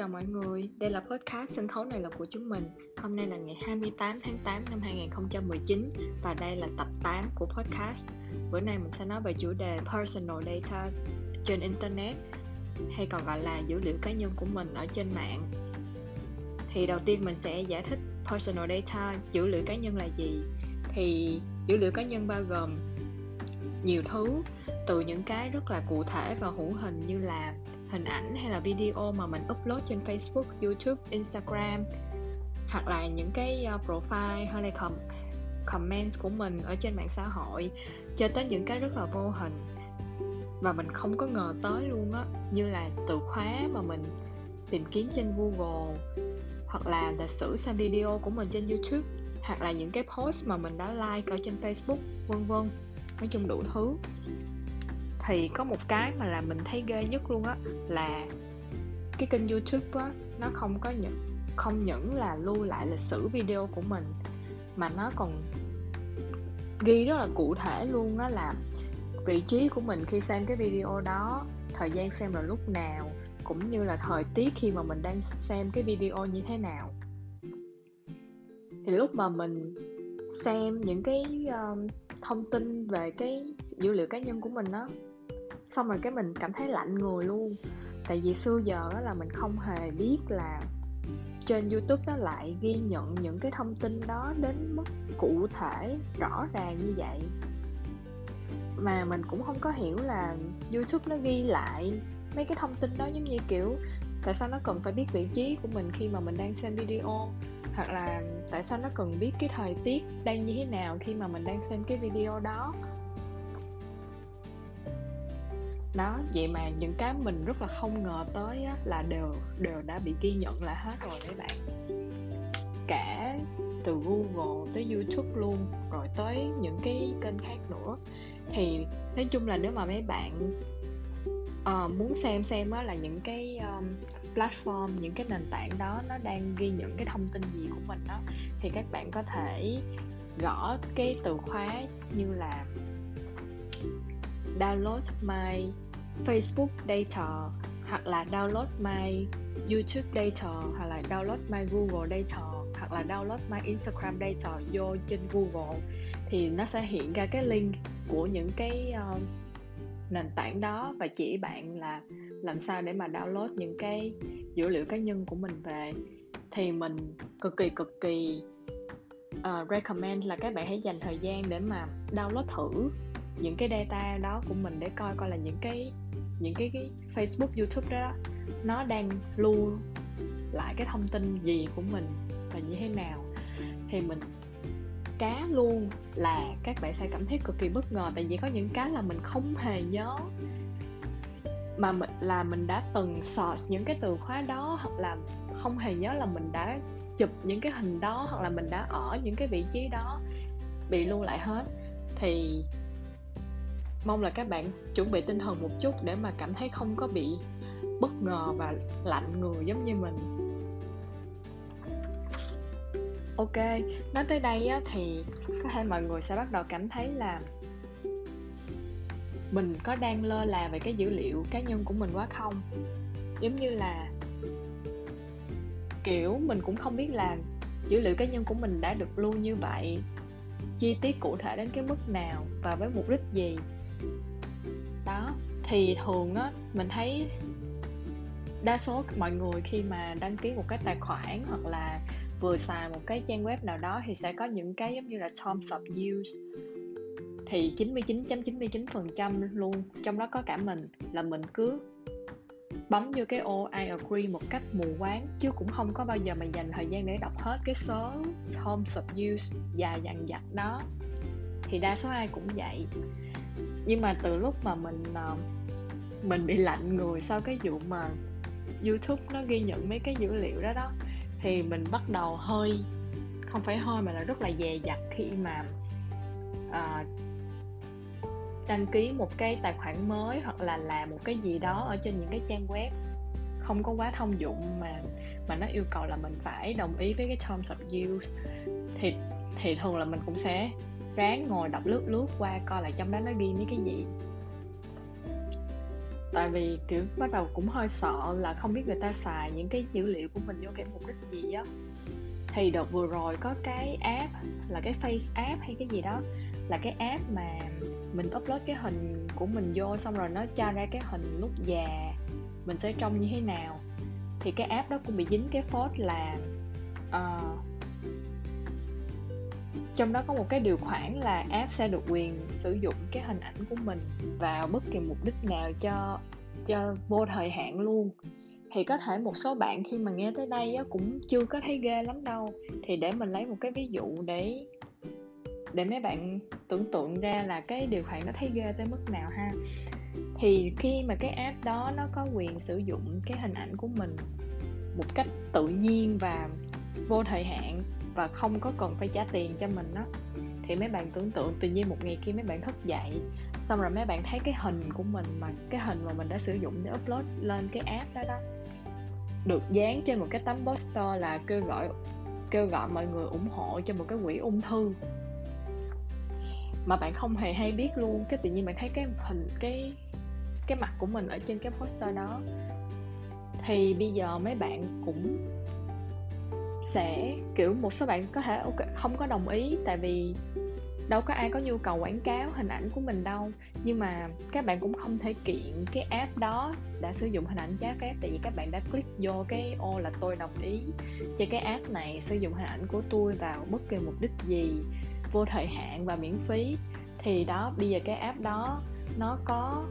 chào mọi người, đây là podcast sân khấu này là của chúng mình. Hôm nay là ngày 28 tháng 8 năm 2019 Và đây là tập 8 của podcast. Bữa nay mình sẽ nói về chủ đề Personal Data trên Internet Hay còn gọi là dữ liệu cá nhân của mình ở trên mạng. Thì đầu tiên mình sẽ giải thích Personal Data, dữ liệu cá nhân là gì. Thì dữ liệu cá nhân bao gồm nhiều thứ từ những cái rất là cụ thể và hữu hình như là hình ảnh hay là video mà mình upload trên Facebook, YouTube, Instagram hoặc là những cái ờ, profile hay là com- comment của mình ở trên mạng xã hội cho tới những cái rất là vô hình và mình không có ngờ tới luôn á. Như là từ khóa mà mình tìm kiếm trên Google hoặc là lịch sử xem video của mình trên YouTube hoặc là những cái post mà mình đã like ở trên Facebook vân vân. Nói chung đủ thứ thì có một cái mà là mình thấy ghê nhất luôn á là cái kênh youtube á nó không có những không những là lưu lại lịch sử video của mình mà nó còn ghi rất là cụ thể luôn á là vị trí của mình khi xem cái video đó thời gian xem là lúc nào cũng như là thời tiết khi mà mình đang xem cái video như thế nào. Thì lúc mà mình xem những cái uh, thông tin về cái dữ liệu cá nhân của mình đó xong rồi cái mình cảm thấy lạnh người luôn. Tại vì xưa giờ là mình không hề biết là trên youtube nó lại ghi nhận những cái thông tin đó đến mức cụ thể, rõ ràng như vậy. Mà mình cũng không có hiểu là youtube nó ghi lại mấy cái thông tin đó giống như kiểu, tại sao nó cần phải biết vị trí của mình khi mà mình đang xem video? Hoặc là tại sao nó cần biết cái thời tiết đang như thế nào khi mà mình đang xem cái video đó? Đó vậy mà những cái mình rất là không ngờ tới á, là đều đều đã bị ghi nhận lại hết rồi đấy bạn. Cả từ Google tới YouTube luôn rồi tới những cái kênh khác nữa. Thì nói chung là nếu mà mấy bạn uh, muốn xem xem á là những cái um, platform những cái nền tảng đó nó đang ghi nhận cái thông tin gì của mình đó thì các bạn có thể gõ cái từ khóa như là download my Facebook data hoặc là download my YouTube data hoặc là download my Google data hoặc là download my Instagram data vô trên Google. Thì nó sẽ hiện ra cái link của những cái uh, nền tảng đó. Và chỉ bạn là làm sao để mà download những cái dữ liệu cá nhân của mình về. Thì mình cực kỳ cực kỳ uh, recommend là các bạn hãy dành thời gian để mà download thử những cái data đó của mình để coi coi là những cái những cái, cái Facebook, YouTube đó nó đang lưu lại cái thông tin gì của mình và như thế nào. Thì mình cá luôn là các bạn sẽ cảm thấy cực kỳ bất ngờ tại vì có những cái là mình không hề nhớ. Mà mình là mình đã từng search những cái từ khóa đó hoặc là không hề nhớ là mình đã chụp những cái hình đó hoặc là mình đã ở những cái vị trí đó bị lưu lại hết. Thì mong là các bạn chuẩn bị tinh thần một chút để mà cảm thấy không có bị bất ngờ và lạnh người giống như mình. Ok nói tới đây á, thì có thể mọi người sẽ bắt đầu cảm thấy là mình có đang lơ là về cái dữ liệu cá nhân của mình quá không? Giống như là kiểu mình cũng không biết là dữ liệu cá nhân của mình đã được lưu như vậy chi tiết cụ thể đến cái mức nào và với mục đích gì? Đó, thì thường á, mình thấy đa số mọi người khi mà đăng ký một cái tài khoản hoặc là vừa xài một cái trang web nào đó thì sẽ có những cái giống như là terms of use thì 99.99% luôn, trong đó có cả mình, là mình cứ bấm vô cái ô I agree một cách mù quáng, chứ cũng không có bao giờ mà dành thời gian để đọc hết cái số terms of use dài dằng dặc đó. Thì đa số ai cũng vậy nhưng mà từ lúc mà mình ờ, mình bị lạnh người sau cái vụ mà youtube nó ghi nhận mấy cái dữ liệu đó đó thì mình bắt đầu hơi không phải hơi mà là rất là dè dặt khi mà uh, đăng ký một cái tài khoản mới hoặc là làm một cái gì đó ở trên những cái trang web không có quá thông dụng mà mà nó yêu cầu là mình phải đồng ý với cái terms of use thì thì thường là mình cũng sẽ ráng ngồi đọc lướt lướt qua coi lại trong đó nó ghi mấy cái gì. Tại vì kiểu bắt đầu cũng hơi sợ là không biết người ta xài những cái dữ liệu của mình vô cái mục đích gì á. Thì đợt vừa rồi có cái app là cái face app hay cái gì đó là cái app mà mình upload cái hình của mình vô xong rồi nó cho ra cái hình lúc già mình sẽ trông như thế nào. Thì cái app đó cũng bị dính cái phốt là uh, trong đó có một cái điều khoản là app sẽ được quyền sử dụng cái hình ảnh của mình vào bất kỳ mục đích nào cho cho vô thời hạn luôn. Thì có thể một số bạn khi mà nghe tới đây á, cũng chưa có thấy ghê lắm đâu. Thì để mình lấy một cái ví dụ để để mấy bạn tưởng tượng ra là cái điều khoản nó thấy ghê tới mức nào ha. Thì khi mà cái app đó nó có quyền sử dụng cái hình ảnh của mình một cách tự nhiên và vô thời hạn và không có cần phải trả tiền cho mình đó thì mấy bạn tưởng tượng, tự nhiên một ngày kia mấy bạn thức dậy, xong rồi mấy bạn thấy cái hình của mình mà, cái hình mà mình đã sử dụng để upload lên cái app đó đó. Được dán trên một cái tấm poster là kêu gọi kêu gọi mọi người ủng hộ cho một cái quỹ ung thư. Mà bạn không hề hay biết luôn, cái tự nhiên bạn thấy cái hình, cái cái mặt của mình ở trên cái poster đó. Thì bây giờ mấy bạn cũng sẽ kiểu một số bạn có thể okay, không có đồng ý tại vì đâu có ai có nhu cầu quảng cáo hình ảnh của mình đâu. Nhưng mà các bạn cũng không thể kiện cái app đó đã sử dụng hình ảnh trái phép tại vì các bạn đã click vô cái ô là tôi đồng ý cho cái app này sử dụng hình ảnh của tôi vào bất kỳ mục đích gì vô thời hạn và miễn phí. Thì đó bây giờ cái app đó nó có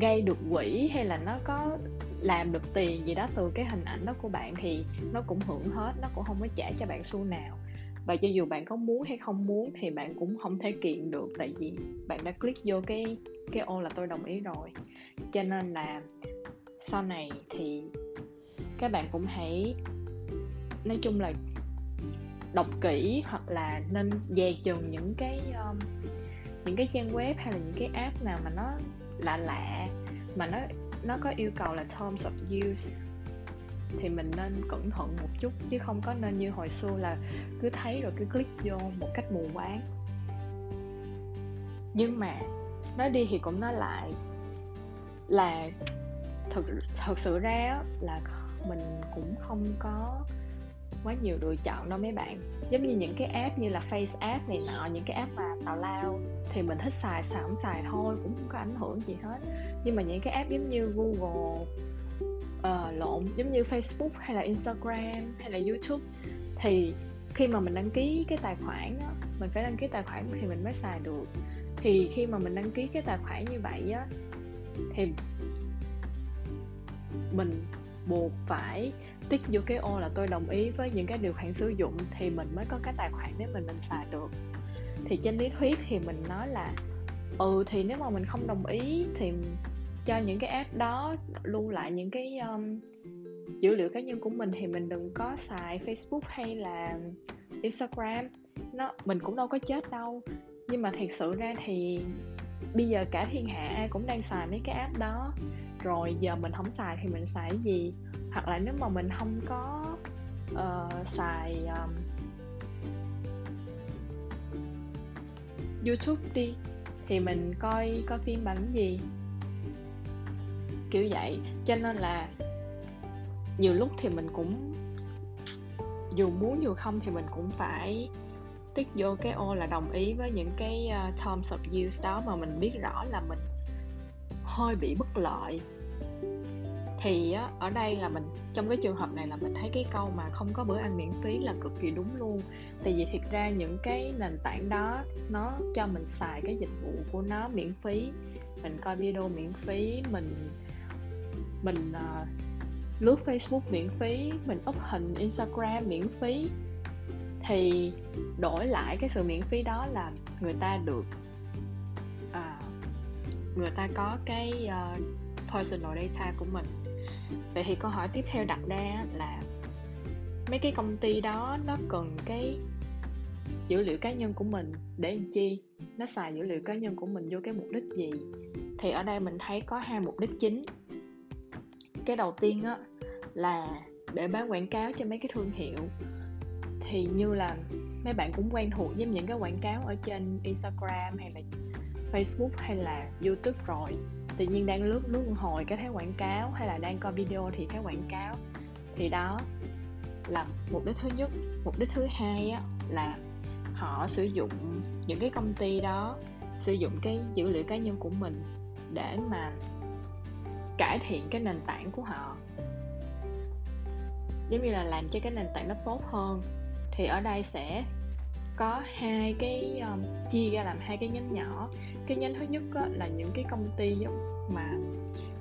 gây được quỹ hay là nó có làm được tiền gì đó từ cái hình ảnh đó của bạn thì nó cũng hưởng hết nó cũng không có trả cho bạn xu nào. Và cho dù bạn có muốn hay không muốn thì bạn cũng không thể kiện được tại vì bạn đã click vô cái cái ô là tôi đồng ý rồi. Cho nên là sau này thì các bạn cũng hãy nói chung là đọc kỹ hoặc là nên dè chừng những cái um, những cái trang web hay là những cái app nào mà nó lạ lạ mà nó nó có yêu cầu là terms of use thì mình nên cẩn thận một chút, chứ không có nên như hồi xưa là cứ thấy rồi cứ click vô một cách mù quáng. Nhưng mà nói đi thì cũng nói lại là thực thật sự ra là mình cũng không có quá nhiều lựa chọn đâu mấy bạn. Giống như những cái app như là face app này nọ những cái app mà tào lao thì mình thích xài xài không xài thôi cũng không có ảnh hưởng gì hết. Nhưng mà những cái app giống như google uh, lộn giống như facebook hay là instagram hay là youtube thì khi mà mình đăng ký cái tài khoản đó mình phải đăng ký tài khoản thì mình mới xài được. Thì khi mà mình đăng ký cái tài khoản như vậy á thì mình buộc phải tích vô cái ô là tôi đồng ý với những cái điều khoản sử dụng thì mình mới có cái tài khoản để mình mình xài được. Thì trên lý thuyết thì mình nói là ừ thì nếu mà mình không đồng ý thì cho những cái app đó lưu lại những cái um, dữ liệu cá nhân của mình thì mình đừng có xài Facebook hay là Instagram. Nó mình cũng đâu có chết đâu. Nhưng mà thật sự ra thì bây giờ cả thiên hạ ai cũng đang xài mấy cái app đó. Rồi giờ mình không xài thì mình xài cái gì? Hoặc là nếu mà mình không có uh, xài um, YouTube đi thì mình coi coi phim bằng gì? Kiểu vậy. Cho nên là nhiều lúc thì mình cũng dù muốn dù không thì mình cũng phải tích vô cái ô là đồng ý với những cái uh, terms of use đó mà mình biết rõ là mình hơi bị bất lợi thì á, ở đây là mình trong cái trường hợp này là mình thấy cái câu mà không có bữa ăn miễn phí là cực kỳ đúng luôn. Tại vì thiệt ra những cái nền tảng đó nó cho mình xài cái dịch vụ của nó miễn phí. Mình coi video miễn phí mình mình uh, lướt Facebook miễn phí mình up hình Instagram miễn phí. Thì đổi lại cái sự miễn phí đó là người ta được uh, người ta có cái uh, personal data của mình vậy thì câu hỏi tiếp theo đặt ra là mấy cái công ty đó nó cần cái dữ liệu cá nhân của mình để làm chi? Nó xài dữ liệu cá nhân của mình vô cái mục đích gì? Thì ở đây mình thấy có hai mục đích chính. Cái đầu tiên á là để bán quảng cáo cho mấy cái thương hiệu. Thì như là mấy bạn cũng quen thuộc với những cái quảng cáo ở trên Instagram hay là Facebook hay là YouTube rồi tự nhiên đang lướt lướt hồi cái thấy quảng cáo hay là đang coi video thì thấy quảng cáo. Thì đó là mục đích thứ nhất. Mục đích thứ hai á, là họ sử dụng những cái công ty đó sử dụng cái dữ liệu cá nhân của mình để mà cải thiện cái nền tảng của họ. Giống như là làm cho cái nền tảng nó tốt hơn. Thì ở đây sẽ có hai cái um, chia ra làm hai cái nhánh nhỏ cái nhánh thứ nhất á, là những cái công ty giống mà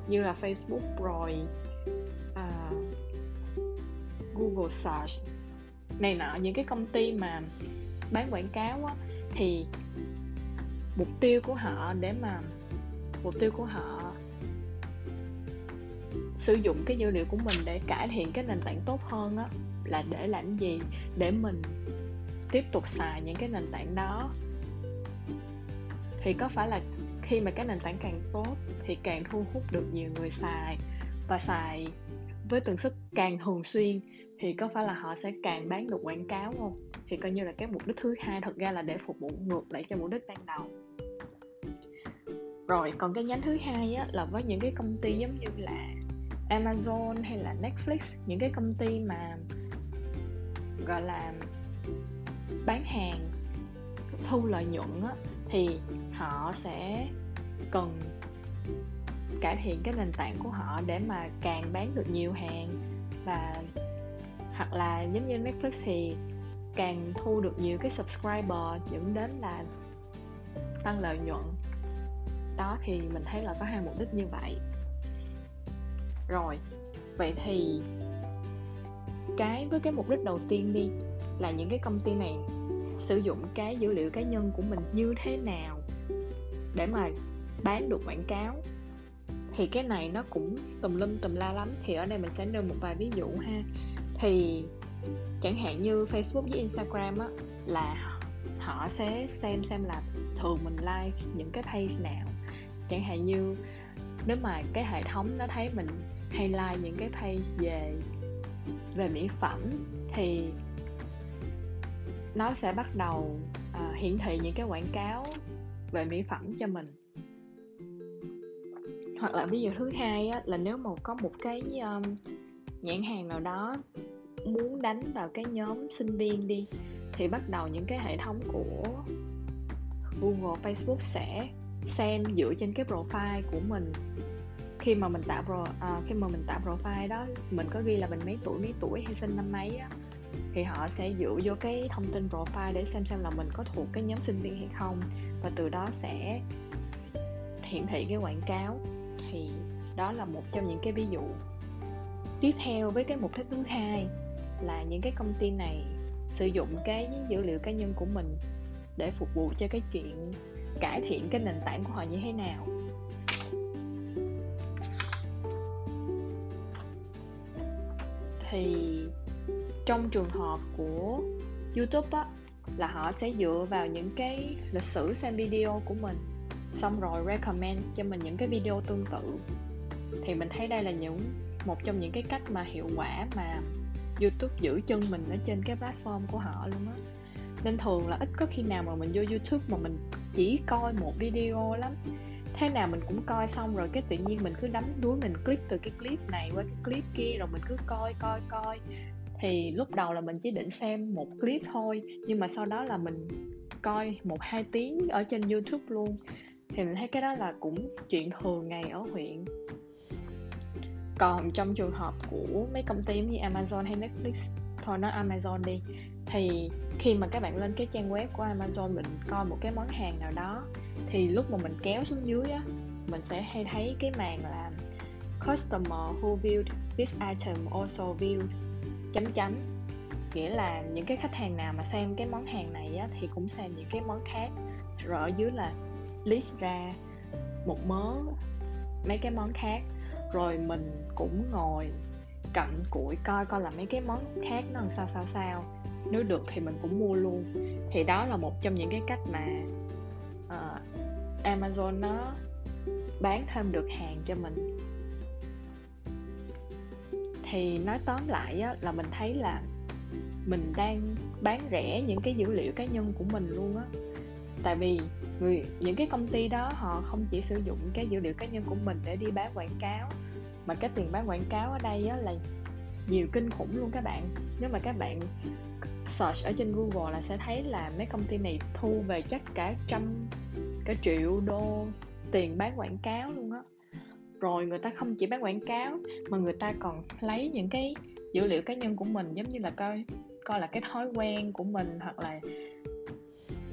như là Facebook rồi uh, à, Google Search này nọ những cái công ty mà bán quảng cáo á, thì mục tiêu của họ để mà mục tiêu của họ sử dụng cái dữ liệu của mình để cải thiện cái nền tảng tốt hơn á là để làm gì? Để mình tiếp tục xài những cái nền tảng đó thì có phải là khi mà cái nền tảng càng tốt thì càng thu hút được nhiều người xài và xài với tần suất càng thường xuyên thì có phải là họ sẽ càng bán được quảng cáo không? Thì coi như là cái mục đích thứ hai thật ra là để phục vụ ngược lại cho mục đích ban đầu. Rồi còn cái nhánh thứ hai á, là với những cái công ty giống như là Amazon hay là Netflix những cái công ty mà gọi là bán hàng thu lợi nhuận á, thì họ sẽ cần cải thiện cái nền tảng của họ để mà càng bán được nhiều hàng. Và hoặc là giống như Netflix thì càng thu được nhiều cái subscriber dẫn đến là tăng lợi nhuận. Đó, thì mình thấy là có hai mục đích như vậy. Rồi, vậy thì cái với cái mục đích đầu tiên đi là những cái công ty này sử dụng cái dữ liệu cá nhân của mình như thế nào để mà bán được quảng cáo. Thì cái này nó cũng tùm lum tùm la lắm. Thì ở đây mình sẽ nêu một vài ví dụ ha. Thì chẳng hạn như Facebook với Instagram á, là họ sẽ xem xem là thường mình like những cái page nào. Chẳng hạn như nếu mà cái hệ thống nó thấy mình hay like những cái page về về mỹ phẩm thì nó sẽ bắt đầu uh, hiển thị những cái quảng cáo về mỹ phẩm cho mình. Hoặc là ví dụ thứ hai á, là nếu mà có một cái um, nhãn hàng nào đó muốn đánh vào cái nhóm sinh viên đi thì bắt đầu những cái hệ thống của Google, Facebook sẽ xem dựa trên cái profile của mình. Khi mà mình tạo pro uh, khi mà mình tạo profile đó mình có ghi là mình mấy tuổi mấy tuổi hay sinh năm mấy á thì họ sẽ dựa vô cái thông tin profile để xem xem là mình có thuộc cái nhóm sinh viên hay không. Và từ đó sẽ hiển thị cái quảng cáo. Thì đó là một trong những cái ví dụ. Tiếp theo với cái mục đích thứ hai là những cái công ty này sử dụng cái dữ liệu cá nhân của mình để phục vụ cho cái chuyện cải thiện cái nền tảng của họ như thế nào. Thì trong trường hợp của youtube á, là họ sẽ dựa vào những cái lịch sử xem video của mình, xong rồi recommend cho mình những cái video tương tự. Thì mình thấy đây là những, một trong những cái cách mà hiệu quả mà youtube giữ chân mình ở trên cái platform của họ luôn á. Nên thường là ít có khi nào mà mình vô youtube mà mình chỉ coi một video lắm. Thế nào mình cũng coi xong rồi cái tự nhiên mình cứ đắm đuối mình click từ cái clip này qua cái clip kia, rồi mình cứ coi coi coi thì lúc đầu là mình chỉ định xem một clip thôi, nhưng mà sau đó là mình coi một hai tiếng ở trên youtube luôn. Thì mình thấy cái đó là cũng chuyện thường ngày ở huyện. Còn trong trường hợp của mấy công ty như Amazon hay Netflix, thôi nói Amazon đi, thì khi mà các bạn lên cái trang web của Amazon mình coi một cái món hàng nào đó, thì lúc mà mình kéo xuống dưới á, mình sẽ hay thấy cái màn là customer who viewed this item also viewed chấm chấm. Nghĩa là những cái khách hàng nào mà xem cái món hàng này á, thì cũng xem những cái món khác. Rồi ở dưới là list ra một mớ mấy cái món khác. Rồi mình cũng ngồi cặm cụi coi coi là mấy cái món khác nó làm sao sao sao. Nếu được thì mình cũng mua luôn. Thì đó là một trong những cái cách mà uh, Amazon nó bán thêm được hàng cho mình thì nói tóm lại á, là mình thấy là mình đang bán rẻ những cái dữ liệu cá nhân của mình luôn á. Tại vì người những cái công ty đó họ không chỉ sử dụng cái dữ liệu cá nhân của mình để đi bán quảng cáo mà cái tiền bán quảng cáo ở đây á là nhiều kinh khủng luôn các bạn. Nếu mà các bạn search ở trên Google là sẽ thấy là mấy công ty này thu về chắc cả trăm cả triệu đô tiền bán quảng cáo luôn á rồi người ta không chỉ bán quảng cáo mà người ta còn lấy những cái dữ liệu cá nhân của mình giống như là coi coi là cái thói quen của mình hoặc là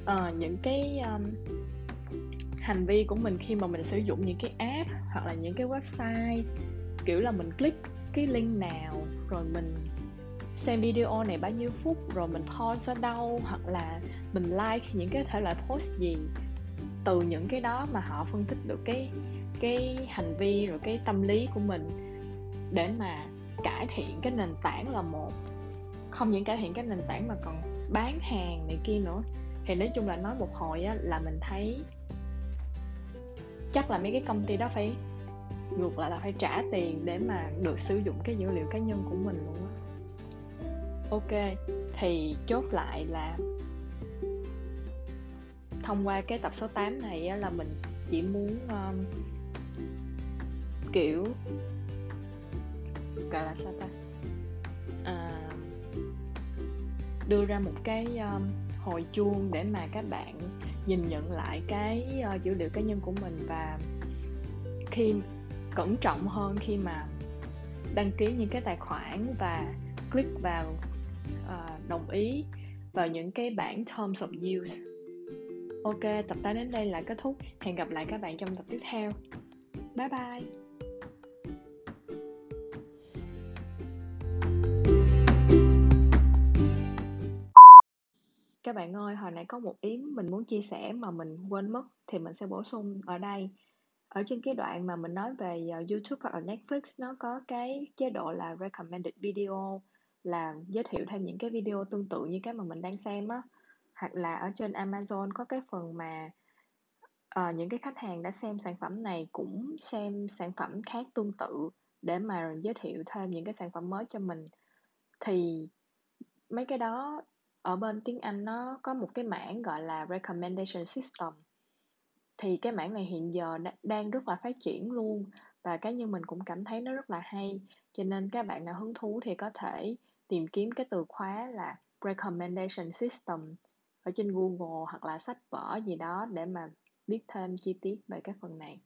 uh, những cái um, hành vi của mình khi mà mình sử dụng những cái app hoặc là những cái website. Kiểu là mình click cái link nào rồi mình xem video này bao nhiêu phút rồi mình pause ở đâu hoặc là mình like những cái thể loại post gì. Từ những cái đó mà họ phân tích được cái cái hành vi rồi cái tâm lý của mình để mà cải thiện cái nền tảng là một. Không những cải thiện cái nền tảng mà còn bán hàng này kia nữa. Thì nói chung là nói một hồi á là mình thấy chắc là mấy cái công ty đó phải ngược lại là phải trả tiền để mà được sử dụng cái dữ liệu cá nhân của mình luôn á. Ok thì chốt lại là thông qua cái tập số 8 này á, là mình chỉ muốn um, kiểu gọi là sao ta? À, đưa ra một cái um, hồi chuông để mà các bạn nhìn nhận lại cái uh, dữ liệu cá nhân của mình và khi cẩn trọng hơn khi mà đăng ký những cái tài khoản và click vào uh, đồng ý vào những cái bản terms of use. Ok tập 8 đến đây là kết thúc. Hẹn gặp lại các bạn trong tập tiếp theo. Bye bye! Các bạn ơi hồi nãy có một ý mình muốn chia sẻ mà mình quên mất thì mình sẽ bổ sung ở đây. Ở trên cái đoạn mà mình nói về ờ, YouTube hoặc là Netflix nó có cái chế độ là recommended video là giới thiệu thêm những cái video tương tự như cái mà mình đang xem á. Hoặc là ở trên Amazon có cái phần mà uh, những cái khách hàng đã xem sản phẩm này cũng xem sản phẩm khác tương tự để mà giới thiệu thêm những cái sản phẩm mới cho mình. Thì mấy cái đó ở bên tiếng Anh nó có một cái mảng gọi là recommendation system. Thì cái mảng này hiện giờ đang rất là phát triển luôn và cá nhân mình cũng cảm thấy nó rất là hay. Cho nên các bạn nào hứng thú thì có thể tìm kiếm cái từ khóa là recommendation system ở trên Google hoặc là sách vở gì đó để mà biết thêm chi tiết về cái phần này.